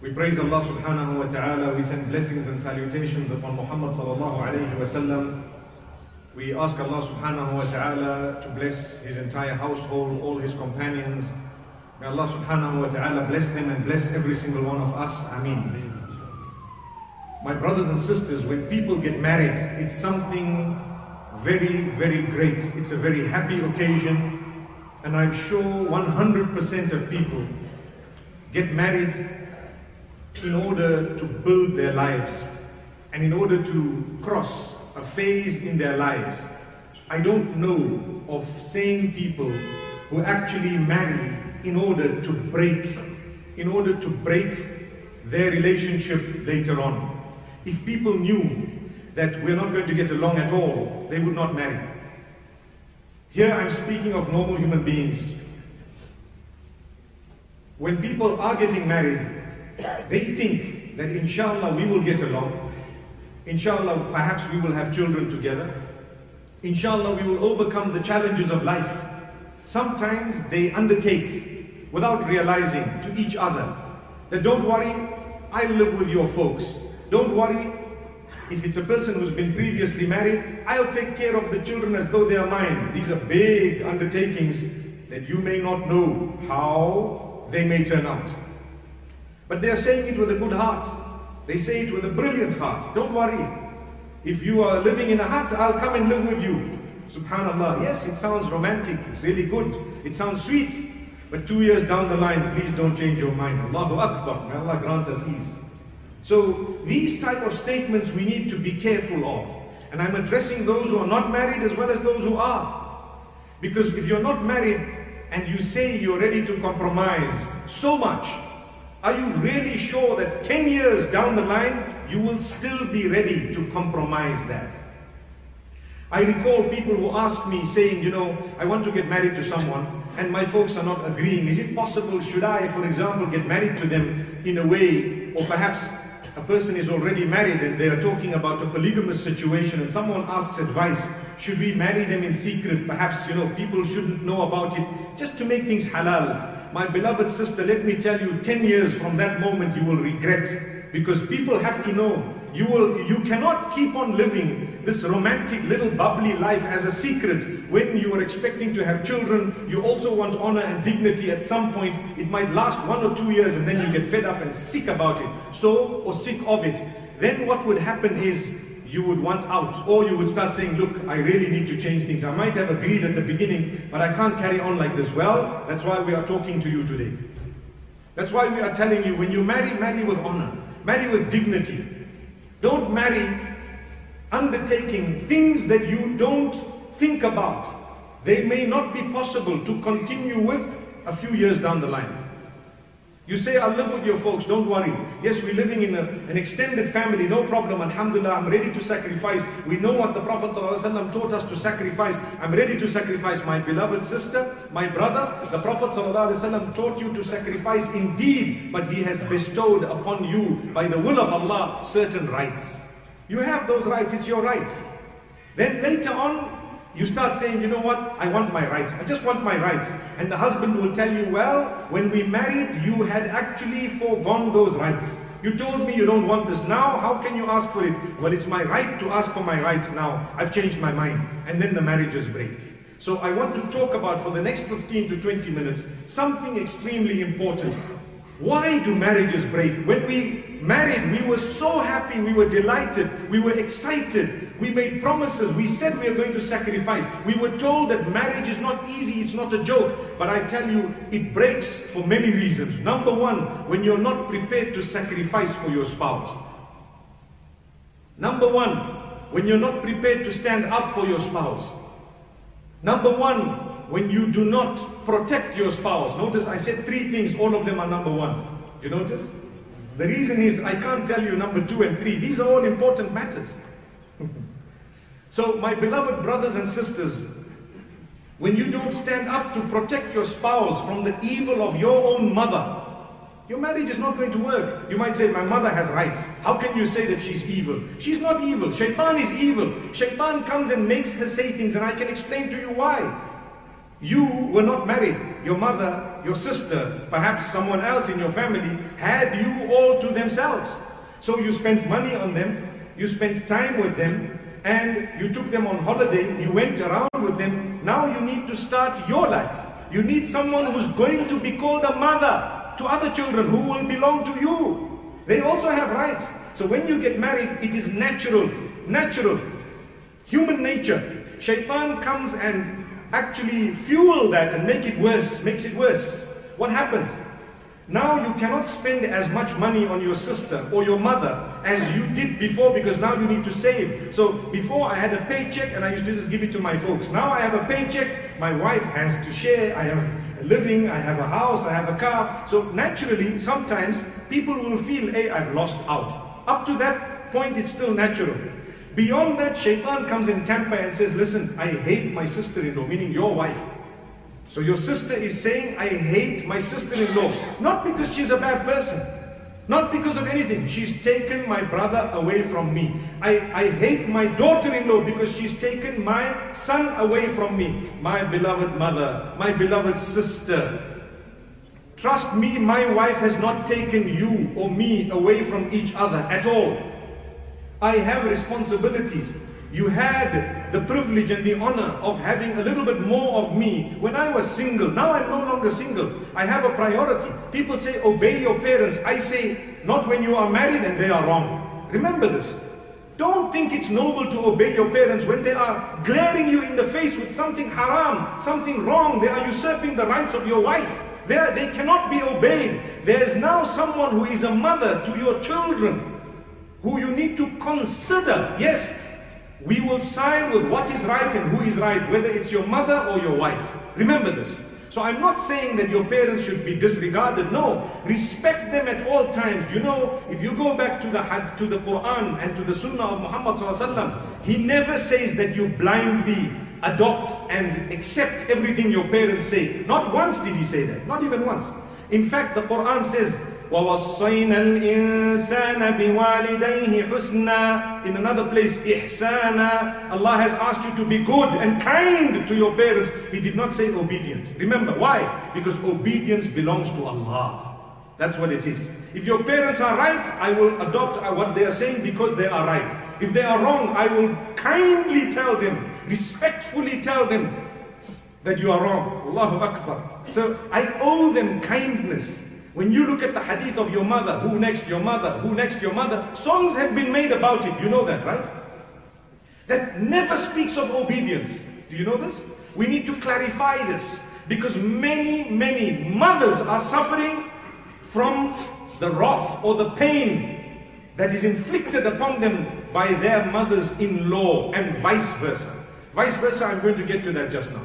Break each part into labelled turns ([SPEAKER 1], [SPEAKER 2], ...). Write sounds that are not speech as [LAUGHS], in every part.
[SPEAKER 1] We praise Allah subhanahu wa ta'ala. We send blessings and salutations upon Muhammad sallallahu alayhi wa sallam. We ask Allah subhanahu wa ta'ala to bless his entire household, all his companions. May Allah subhanahu wa ta'ala bless them and bless every single one of us. Ameen. My brothers and sisters, when people get married, it's something very, very great. It's a very happy occasion. And I'm sure 100% of people get married in order to build their lives and in order to cross a phase in their lives. I don't know of sane people who actually marry in order to break, in order to break their relationship later on. If people knew that we're not going to get along at all, they would not marry. Here I'm speaking of normal human beings. When people are getting married, they think that inshallah we will get along. Inshallah, perhaps we will have children together. Inshallah, we will overcome the challenges of life. Sometimes they undertake without realizing to each other that don't worry, I'll live with your folks. Don't worry, if it's a person who's been previously married, I'll take care of the children as though they are mine. These are big undertakings that you may not know how they may turn out. But they are saying it with a good heart. They say it with a brilliant heart. Don't worry. If you are living in a hut, I'll come and live with you. Subhanallah. Yes, it sounds romantic. It's really good. It sounds sweet. But two years down the line, please don't change your mind. Allahu Akbar. May Allah grant us ease. So these type of statements we need to be careful of. And I'm addressing those who are not married as well as those who are. Because if you're not married and you say you're ready to compromise so much, are you really sure that 10 years down the line, you will still be ready to compromise that? I recall people who ask me saying, you know, I want to get married to someone and my folks are not agreeing. Is it possible, should I, for example, get married to them in a way, or perhaps a person is already married and they are talking about a polygamous situation and someone asks advice, should we marry them in secret? Perhaps, you know, people shouldn't know about it, just to make things halal. My beloved sister, let me tell you, 10 years from that moment you will regret because people have to know you will you cannot keep on living this romantic little bubbly life as a secret. When you are expecting to have children you also want honor and dignity. At some point it might last one or two years and then you get fed up and sick about it so or sick of it. Then what would happen is you would want out or you would start saying look i really need to change things i might have agreed at the beginning but i can't carry on like this well that's why we are talking to you today that's why we are telling you when you marry marry with honor marry with dignity don't marry undertaking things that you don't think about. They may not be possible to continue with a few years down the line. You say, I'll live with your folks, don't worry. Yes, we're living in a, an extended family, no problem. Alhamdulillah, I'm ready to sacrifice. We know what the Prophet ﷺ taught us to sacrifice. I'm ready to sacrifice my beloved sister, my brother. The Prophet ﷺ taught you to sacrifice indeed, but he has bestowed upon you, by the will of Allah, certain rights. You have those rights, it's your right. Then later on, you start saying, you know what, I want my rights. I just want my rights. And the husband will tell you, well, when we married, you had actually foregone those rights. You told me you don't want this now, how can you ask for it? Well, it's my right to ask for my rights now. I've changed my mind. And then the marriages break. So I want to talk about for the next 15 to 20 minutes something extremely important. Why do marriages break? When we married, we were so happy, we were delighted, we were excited, we made promises. We said we are going to sacrifice. We were told that marriage is not easy, it's not a joke. But I tell you, it breaks for many reasons. Number one, when you're not prepared to sacrifice for your spouse. Number one, when you're not prepared to stand up for your spouse. Number one, when you do not protect your spouse. Notice I said three things, all of them are number one. You notice? The reason is I can't tell you number two and three. These are all important matters. [LAUGHS] So, my beloved brothers and sisters, when you don't stand up to protect your spouse from the evil of your own mother, your marriage is not going to work. You might say, My mother has rights. How can you say that she's evil? She's not evil. Shaitan is evil. Shaitan comes and makes her say things, and I can explain to you why. You were not married. Your mother, your sister, perhaps someone else in your family had you all to themselves. So you spent money on them, you spent time with them, and you took them on holiday, you went around with them. Now you need to start your life. You need someone who's going to be called a mother to other children who will belong to you. They also have rights. So when you get married, it is natural, natural, human nature. Shaitan comes and actually fuel that and make it worse, makes it worse. What happens? Now you cannot spend as much money on your sister or your mother as you did before because now you need to save. So before I had a paycheck and I used to just give it to my folks. Now I have a paycheck, my wife has to share, I have a living, I have a house, I have a car. So naturally, sometimes people will feel, hey, I've lost out. Up to that point, it's still natural. Beyond that, shaitan comes in tamper and says, listen, I hate my sister-in-law, meaning your wife. So your sister is saying, I hate my sister-in-law. Not because she's a bad person. Not because of anything. She's taken my brother away from me. I, I hate my daughter-in-law because she's taken my son away from me. My beloved mother, my beloved sister. Trust me, my wife has not taken you or me away from each other at all. I have responsibilities. You had the privilege and the honor of having a little bit more of me when I was single. Now I'm no longer single. I have a priority. People say, obey your parents. I say, not when you are married and they are wrong. Remember this. Don't think it's noble to obey your parents when they are glaring you in the face with something haram, something wrong. They are usurping the rights of your wife. They, are, they cannot be obeyed. There is now someone who is a mother to your children who you need to consider. Yes, we will side with what is right and who is right, whether it's your mother or your wife. Remember this. So I'm not saying that your parents should be disregarded. No, respect them at all times. You know, if you go back to the to the Quran and to the Sunnah of Muhammad he never says that you blindly adopt and accept everything your parents say. Not once did he say that. Not even once. In fact, the Quran says ووصينا الإنسان بوالديه حسنا In another place, إحسانا Allah has asked you to be good and kind to your parents. He did not say obedient. Remember, why? Because obedience belongs to Allah. That's what it is. If your parents are right, I will adopt what they are saying because they are right. If they are wrong, I will kindly tell them, respectfully tell them that you are wrong. Allahu Akbar. So I owe them kindness. When you look at the hadith of your mother, who next your mother, who next your mother, songs have been made about it. You know that, right? That never speaks of obedience. Do you know this? We need to clarify this because many, many mothers are suffering from the wrath or the pain that is inflicted upon them by their mothers in law and vice versa. Vice versa, I'm going to get to that just now.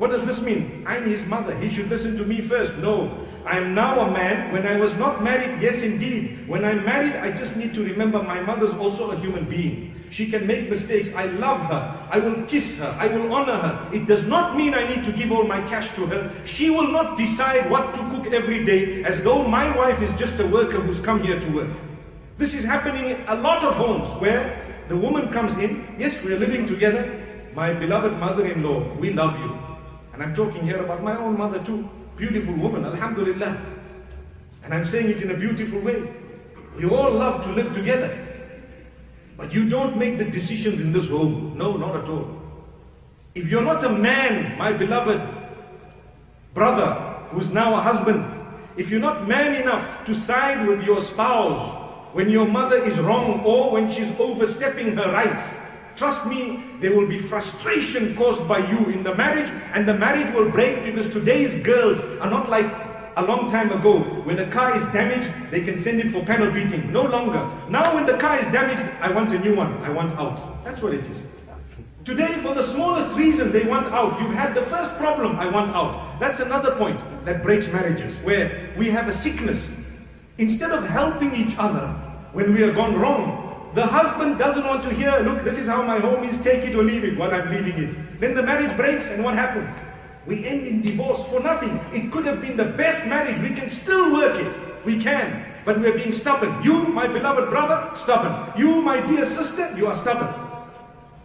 [SPEAKER 1] What does this mean? I'm his mother. He should listen to me first. No. I am now a man. When I was not married, yes, indeed. When I'm married, I just need to remember my mother's also a human being. She can make mistakes. I love her. I will kiss her. I will honor her. It does not mean I need to give all my cash to her. She will not decide what to cook every day as though my wife is just a worker who's come here to work. This is happening in a lot of homes where the woman comes in. Yes, we are living together. My beloved mother-in-law, we love you. And I'm talking here about my own mother too beautiful woman, Alhamdulillah. And I'm saying it in a beautiful way. We all love to live together. But you don't make the decisions in this home. No, not at all. If you're not a man, my beloved brother, who's now a husband, if you're not man enough to side with your spouse when your mother is wrong or when she's overstepping her rights, Trust me, there will be frustration caused by you in the marriage, and the marriage will break because today's girls are not like a long time ago. When a car is damaged, they can send it for panel beating. No longer. Now, when the car is damaged, I want a new one. I want out. That's what it is. Today, for the smallest reason, they want out. You've had the first problem, I want out. That's another point that breaks marriages, where we have a sickness. Instead of helping each other when we are gone wrong, the husband doesn't want to hear, look, this is how my home is, take it or leave it while I'm leaving it. Then the marriage breaks and what happens? We end in divorce for nothing. It could have been the best marriage. We can still work it. We can. But we are being stubborn. You, my beloved brother, stubborn. You, my dear sister, you are stubborn.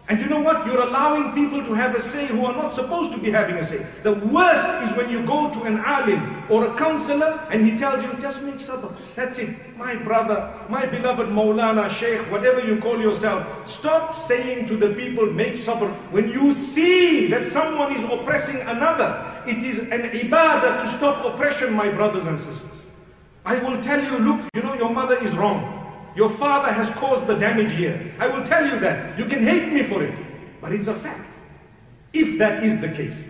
[SPEAKER 1] And you know what? You're allowing people to have a say who are not supposed to be having a say. The worst is when you go to an alim or a counselor and he tells you, just make sabr. That's it. My brother, my beloved Maulana, Sheikh, whatever you call yourself, stop saying to the people, make sabr. When you see that someone is oppressing another, it is an ibadah to stop oppression, my brothers and sisters. I will tell you, look, you know, your mother is wrong. Your father has caused the damage here. I will tell you that. You can hate me for it, but it's a fact. If that is the case.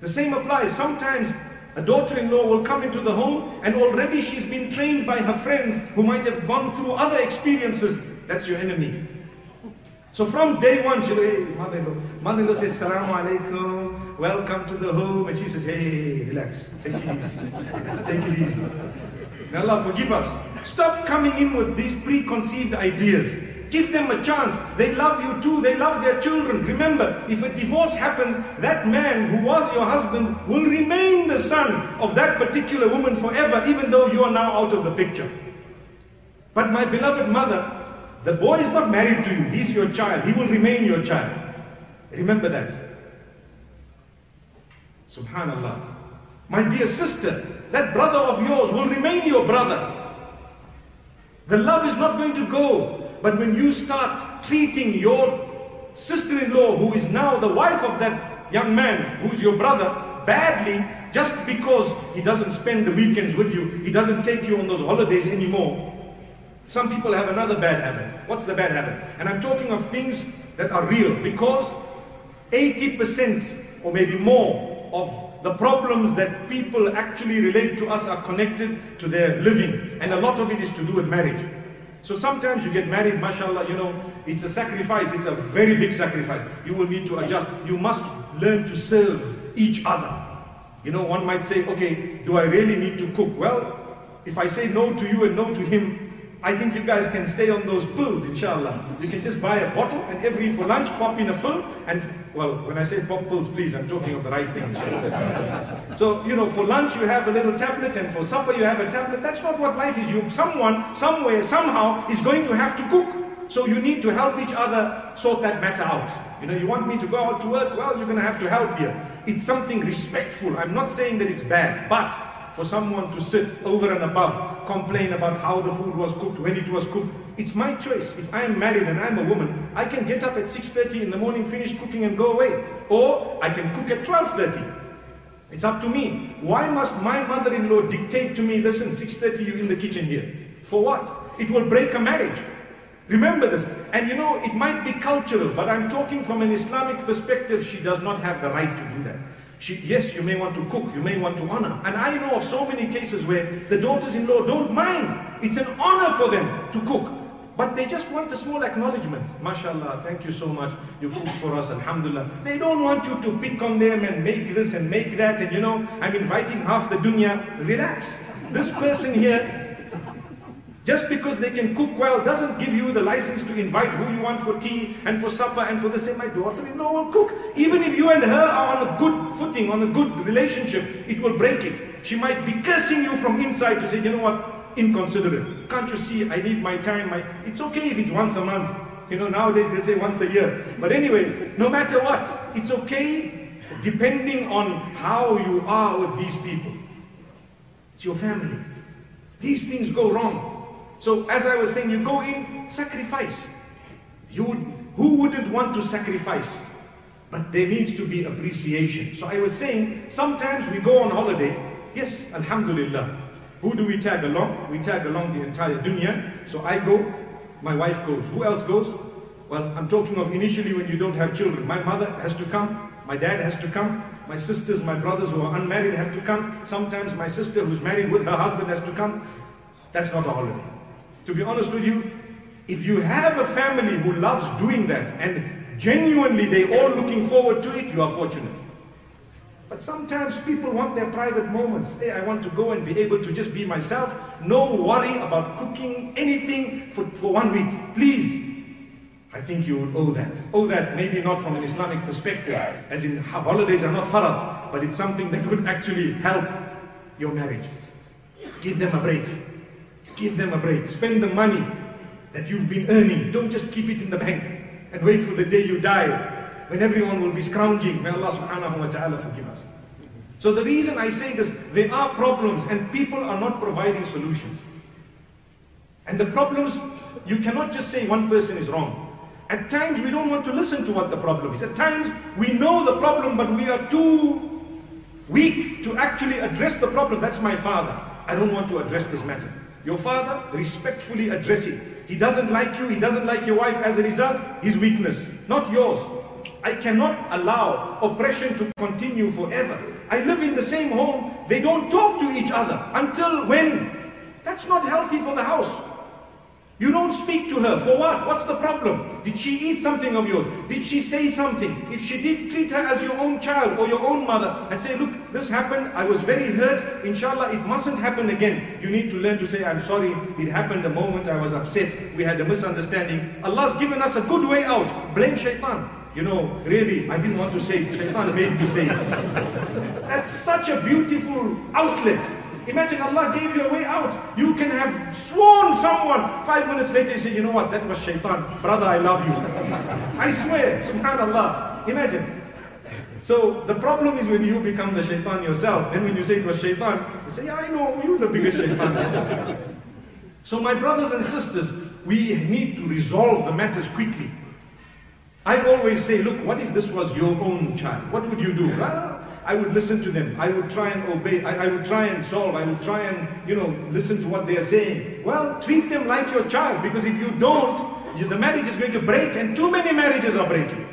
[SPEAKER 1] The same applies. Sometimes a daughter-in-law will come into the home and already she's been trained by her friends who might have gone through other experiences. That's your enemy. So from day one, she hey, mother-in-law. Mother-in-law says, Salaam alaikum, welcome to the home. And she says, hey, relax, take it easy. [LAUGHS] take it easy. Allah forgive us. Stop coming in with these preconceived ideas. Give them a chance. They love you too. They love their children. Remember, if a divorce happens, that man who was your husband will remain the son of that particular woman forever, even though you are now out of the picture. But my beloved mother, the boy is not married to you. He's your child. He will remain your child. Remember that. Subhanallah. My dear sister, that brother of yours will remain your brother. The love is not going to go. But when you start treating your sister-in-law, who is now the wife of that young man, who's your brother, badly, just because he doesn't spend the weekends with you, he doesn't take you on those holidays anymore. Some people have another bad habit. What's the bad habit? And I'm talking of things that are real because 80% or maybe more of the problems that people actually relate to us are connected to their living. And a lot of it is to do with marriage. So sometimes you get married, mashallah, you know, it's a sacrifice, it's a very big sacrifice. You will need to adjust. You must learn to serve each other. You know, one might say, okay, do I really need to cook? Well, if I say no to you and no to him, I think you guys can stay on those pills, inshallah. You can just buy a bottle and every for lunch pop in a pill. And well, when I say pop pills, please, I'm talking of the right thing. So, you know, for lunch you have a little tablet and for supper you have a tablet. That's not what life is. You, someone, somewhere, somehow is going to have to cook. So you need to help each other sort that matter out. You know, you want me to go out to work? Well, you're going to have to help here. It's something respectful. I'm not saying that it's bad, but for someone to sit over and above, complain about how the food was cooked, when it was cooked. It's my choice. If I am married and I'm a woman, I can get up at 6.30 in the morning, finish cooking and go away. Or I can cook at 12.30. It's up to me. Why must my mother-in-law dictate to me, listen, 6.30 you in the kitchen here? For what? It will break a marriage. Remember this. And you know, it might be cultural, but I'm talking from an Islamic perspective, she does not have the right to do that. She, yes, you may want to cook, you may want to honor. And I know of so many cases where the daughters-in-law don't mind. It's an honor for them to cook. But they just want a small acknowledgement. MashaAllah, thank you so much. You cooked for us, Alhamdulillah. They don't want you to pick on them and make this and make that. And you know, I'm inviting half the dunya. Relax. This person here just because they can cook well doesn't give you the license to invite who you want for tea and for supper and for the same. My daughter-in-law will cook. Even if you and her are on a good footing, on a good relationship, it will break it. She might be cursing you from inside to say, you know what, inconsiderate. Can't you see I need my time? My... It's okay if it's once a month. You know, nowadays they say once a year. But anyway, no matter what, it's okay depending on how you are with these people. It's your family. These things go wrong. So as I was saying, you go in, sacrifice. You would, who wouldn't want to sacrifice? But there needs to be appreciation. So I was saying, sometimes we go on holiday. Yes, Alhamdulillah. Who do we tag along? We tag along the entire dunya. So I go, my wife goes. Who else goes? Well, I'm talking of initially when you don't have children. My mother has to come. My dad has to come. My sisters, my brothers who are unmarried have to come. Sometimes my sister who's married with her husband has to come. That's not a holiday. To be honest with you, if you have a family who loves doing that and genuinely they all looking forward to it, you are fortunate. But sometimes people want their private moments. Hey, I want to go and be able to just be myself. No worry about cooking anything for, for one week. Please. I think you would owe that. Owe that maybe not from an Islamic perspective, as in holidays are not farad, but it's something that would actually help your marriage. Give them a break. Give them a break. Spend the money that you've been earning. Don't just keep it in the bank. and wait for the day you die when everyone will be scrounging. May Allah subhanahu wa ta'ala forgive us. So the reason I say this, there are problems and people are not providing solutions. And the problems, you cannot just say one person is wrong. At times we don't want to listen to what the problem is. At times we know the problem but we are too weak to actually address the problem. That's my father. I don't want to address this matter. Your father, respectfully address it. He doesn't like you, he doesn't like your wife. As a result, his weakness, not yours. I cannot allow oppression to continue forever. I live in the same home. They don't talk to each other. Until when? That's not healthy for the house. You don't speak to her. For what? What's the problem? Did she eat something of yours? Did she say something? If she did, treat her as your own child or your own mother and say, look, this happened. I was very hurt. Inshallah, it mustn't happen again. You need to learn to say, I'm sorry. It happened the moment I was upset. We had a misunderstanding. Allah's given us a good way out. Blame shaitan. You know, really, I didn't want to say it. Shaitan made me say it. [LAUGHS] That's such a beautiful outlet. Imagine Allah gave you a way out. You can have sworn someone. Five minutes later, you say, you know what, that was shaitan. Brother, I love you. I swear, subhanAllah. Imagine. So the problem is when you become the shaitan yourself. Then when you say it was shaitan, you say, yeah, I know, you're the biggest shaitan. so my brothers and sisters, we need to resolve the matters quickly. I always say, look, what if this was your own child? What would you do? Well, I would listen to them. I would try and obey. I, I, would try and solve. I would try and, you know, listen to what they are saying. Well, treat them like your child because if you don't, you, the marriage is going to break and too many marriages are breaking.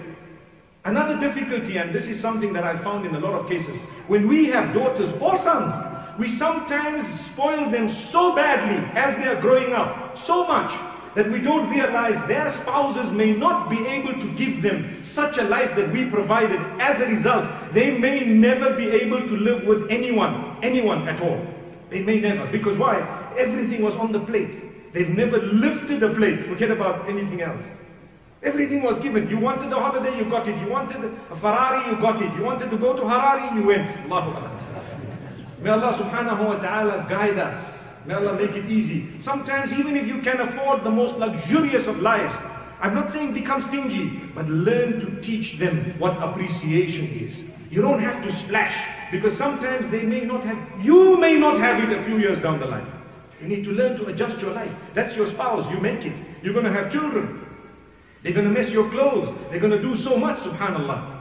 [SPEAKER 1] Another difficulty, and this is something that I found in a lot of cases, when we have daughters or sons, we sometimes spoil them so badly as they are growing up, so much that we don't realize their spouses may not be able to give them such a life that we provided. As a result, they may never be able to live with anyone, anyone at all. They may never. Because why? Everything was on the plate. They've never lifted a plate. Forget about anything else. Everything was given. You wanted a holiday, you got it. You wanted a Ferrari, you got it. You wanted to go to Harare, you went. May Allah subhanahu wa ta'ala guide us. May Allah make it easy. Sometimes even if you can afford the most luxurious of lives, I'm not saying become stingy, but learn to teach them what appreciation is. You don't have to splash because sometimes they may not have, you may not have it a few years down the line. You need to learn to adjust your life. That's your spouse, you make it. You're going to have children. They're going to mess your clothes. They're going to do so much, subhanAllah.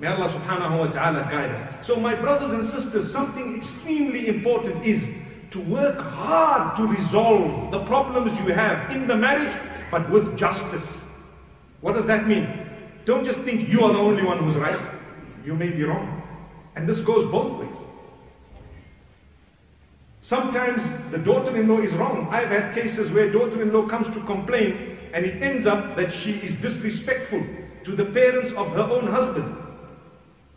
[SPEAKER 1] May Allah subhanahu wa ta'ala guide us. So my brothers and sisters, something extremely important is to work hard to resolve the problems you have in the marriage, but with justice. What does that mean? Don't just think you are the only one who's right. You may be wrong. And this goes both ways. Sometimes the daughter-in-law is wrong. I've had cases where daughter-in-law comes to complain and it ends up that she is disrespectful to the parents of her own husband.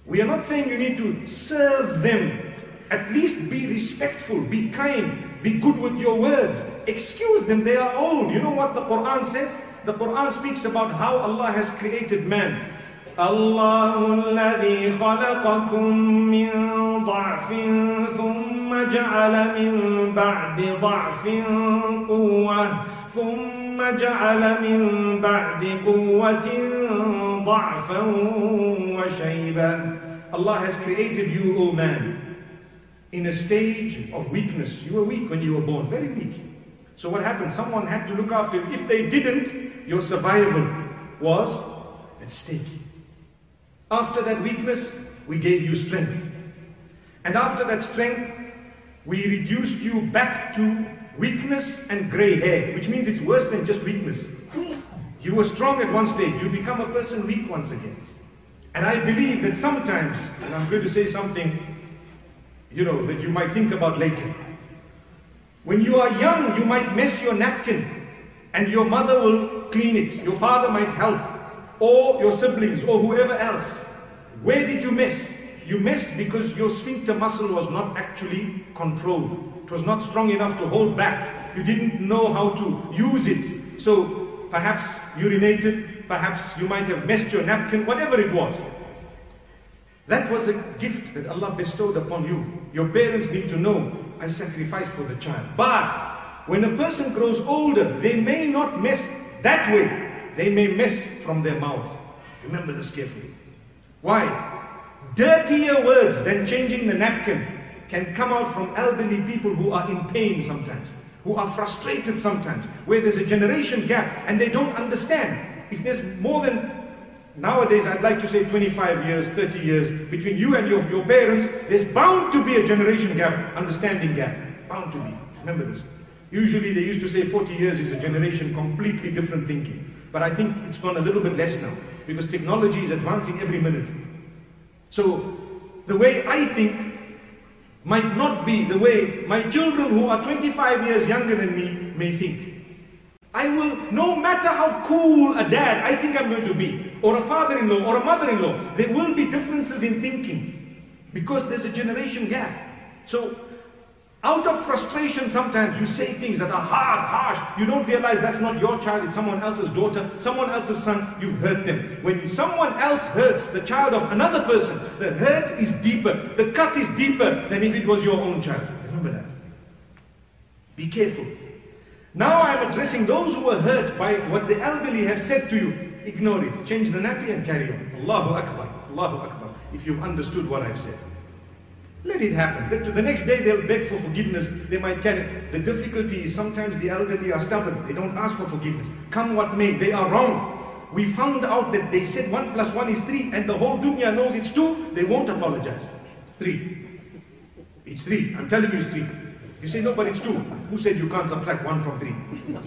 [SPEAKER 1] We are not saying you need to serve them at least be respectful, be kind, be good with your words. Excuse them, they are old. You know what the Quran says? The Quran speaks about how Allah has created man. الله الذي خلقكم من ضعف ثم جعل من بعد ضعف قوة ثم جعل من بعد قوة ضعفا وشيبة Allah has created you, O man, in a stage of weakness. You were weak when you were born, very weak. So what happened? Someone had to look after you. If they didn't, your survival was at stake. After that weakness, we gave you strength. And after that strength, we reduced you back to weakness and grey hair, which means it's worse than just weakness. You were strong at one stage, you become a person weak once again. And I believe that sometimes, and I'm going to say something you know, that you might think about later. When you are young, you might mess your napkin and your mother will clean it. Your father might help, or your siblings, or whoever else. Where did you mess? You missed because your sphincter muscle was not actually controlled. It was not strong enough to hold back. You didn't know how to use it. So perhaps urinated, perhaps you might have messed your napkin, whatever it was. That was a gift that Allah bestowed upon you. Your parents need to know, I sacrificed for the child. But when a person grows older, they may not mess that way. they may mess from their mouth. Remember this carefully. Why? Dirtier words than changing the napkin can come out from elderly people who are in pain sometimes, who are frustrated sometimes, where there's a generation gap and they don't understand. If there's more than Nowadays, I'd like to say 25 years, 30 years between you and your, your parents, there's bound to be a generation gap, understanding gap. Bound to be. Remember this. Usually, they used to say 40 years is a generation completely different thinking. But I think it's gone a little bit less now because technology is advancing every minute. So, the way I think might not be the way my children who are 25 years younger than me may think. I will, no matter how cool a dad I think I'm going to be, or a father in law, or a mother in law, there will be differences in thinking because there's a generation gap. So, out of frustration, sometimes you say things that are hard, harsh. You don't realize that's not your child, it's someone else's daughter, someone else's son. You've hurt them. When someone else hurts the child of another person, the hurt is deeper, the cut is deeper than if it was your own child. Remember that. Be careful. Now I'm addressing those who were hurt by what the elderly have said to you. Ignore it. Change the nappy and carry on. Allahu Akbar. Allahu Akbar. If you've understood what I've said. Let it happen. The next day they'll beg for forgiveness. They might carry. The difficulty is sometimes the elderly are stubborn. They don't ask for forgiveness. Come what may, they are wrong. We found out that they said one plus one is three and the whole dunya knows it's two. They won't apologize. It's three. It's three. I'm telling you it's three. You say, no, but it's two. Who said you can't subtract one from three?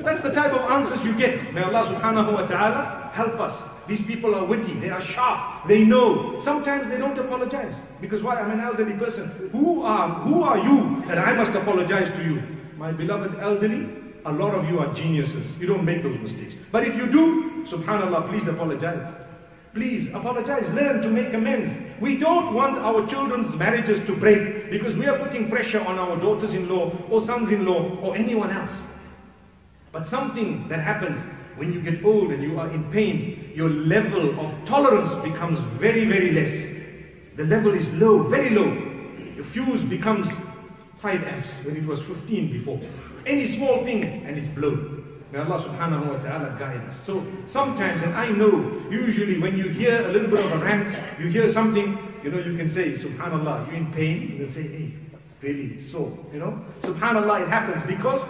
[SPEAKER 1] That's the type of answers you get. May Allah subhanahu wa ta'ala help us. These people are witty, they are sharp, they know. Sometimes they don't apologize. Because why? I'm an elderly person. Who are, who are you that I must apologize to you? My beloved elderly, a lot of you are geniuses. You don't make those mistakes. But if you do, subhanAllah, please apologize. Please apologize, learn to make amends. We don't want our children's marriages to break because we are putting pressure on our daughters in law or sons in law or anyone else. But something that happens when you get old and you are in pain, your level of tolerance becomes very, very less. The level is low, very low. Your fuse becomes 5 amps when it was 15 before. Any small thing and it's blown. May Allah subhanahu wa ta'ala guide us. So sometimes, and I know, usually when you hear a little bit of a rant, you hear something, you know, you can say, subhanallah, you're in pain, you can say, hey, really, so, you know. Subhanallah, it happens because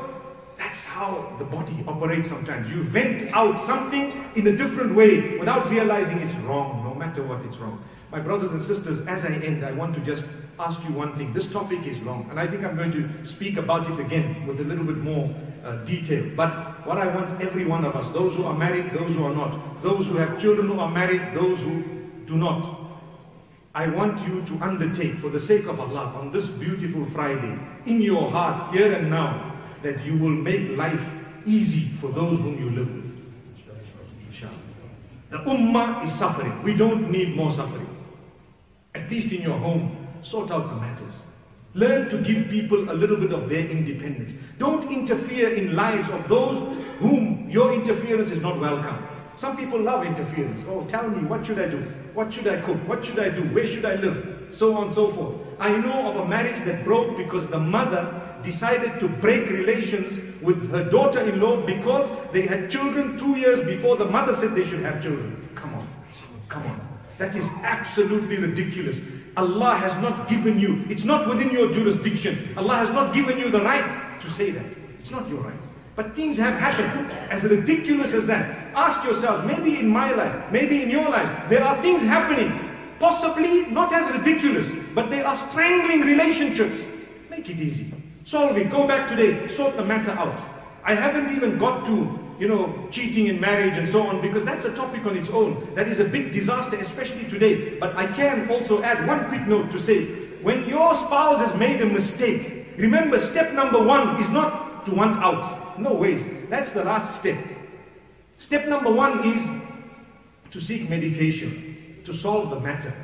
[SPEAKER 1] that's how the body operates sometimes. You vent out something in a different way without realizing it's wrong, no matter what it's wrong. My brothers and sisters, as I end, I want to just ask you one thing. This topic is long, and I think I'm going to speak about it again with a little bit more uh, detail. But what I want every one of us, those who are married, those who are not, those who have children who are married, those who do not, I want you to undertake, for the sake of Allah, on this beautiful Friday, in your heart, here and now, that you will make life easy for those whom you live with. The ummah is suffering. We don't need more suffering at least in your home, sort out the matters. Learn to give people a little bit of their independence. Don't interfere in lives of those whom your interference is not welcome. Some people love interference. Oh, tell me, what should I do? What should I cook? What should I do? Where should I live? So on and so forth. I know of a marriage that broke because the mother decided to break relations with her daughter-in-law because they had children two years before the mother said they should have children. Come on, come on. That is absolutely ridiculous. Allah has not given you, it's not within your jurisdiction. Allah has not given you the right to say that. It's not your right. But things have happened as ridiculous as that. Ask yourself, maybe in my life, maybe in your life, there are things happening, possibly not as ridiculous, but they are strangling relationships. Make it easy. Solve it. Go back today. Sort the matter out. I haven't even got to you know, cheating in marriage and so on, because that's a topic on its own. That is a big disaster, especially today. But I can also add one quick note to say, when your spouse has made a mistake, remember step number one is not to want out. No ways. That's the last step. Step number one is to seek medication, to solve the matter.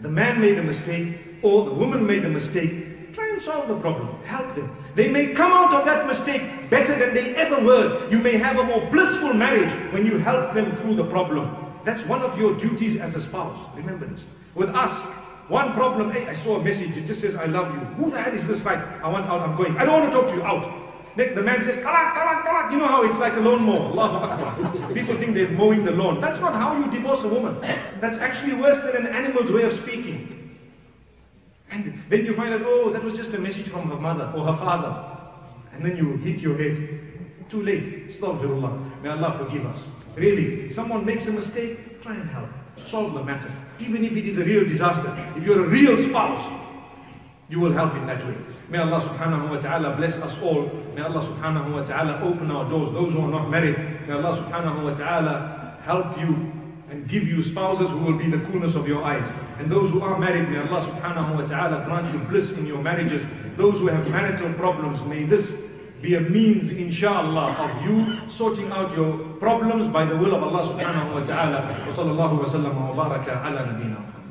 [SPEAKER 1] The man made a mistake, or the woman made a mistake, Try and solve the problem. Help them. They may come out of that mistake better than they ever were. You may have a more blissful marriage when you help them through the problem. That's one of your duties as a spouse. Remember this. With us, one problem, hey, I saw a message, it just says, I love you. Who the hell is this guy? I want out, I'm going. I don't want to talk to you, out. The man says, talak, talak, talak. You know how it's like a lawnmower. Allahu. People think they're mowing the lawn. That's not how you divorce a woman. That's actually worse than an animal's way of speaking. And then you find out, oh, that was just a message from her mother or her father. And then you hit your head. Too late. Astaghfirullah. May Allah forgive us. Really, someone makes a mistake, try and help. Solve the matter. Even if it is a real disaster. If you're a real spouse, you will help in that way. May Allah subhanahu wa ta'ala bless us all. May Allah subhanahu wa ta'ala open our doors. Those who are not married, may Allah subhanahu wa ta'ala help you and give you spouses who will be the coolness of your eyes. And those who are married, may Allah subhanahu wa ta'ala grant you bliss in your marriages. Those who have marital problems, may this be a means, inshallah, of you sorting out your problems by the will of Allah subhanahu wa ta'ala. Wa sallallahu wa sallam wa baraka ala nabina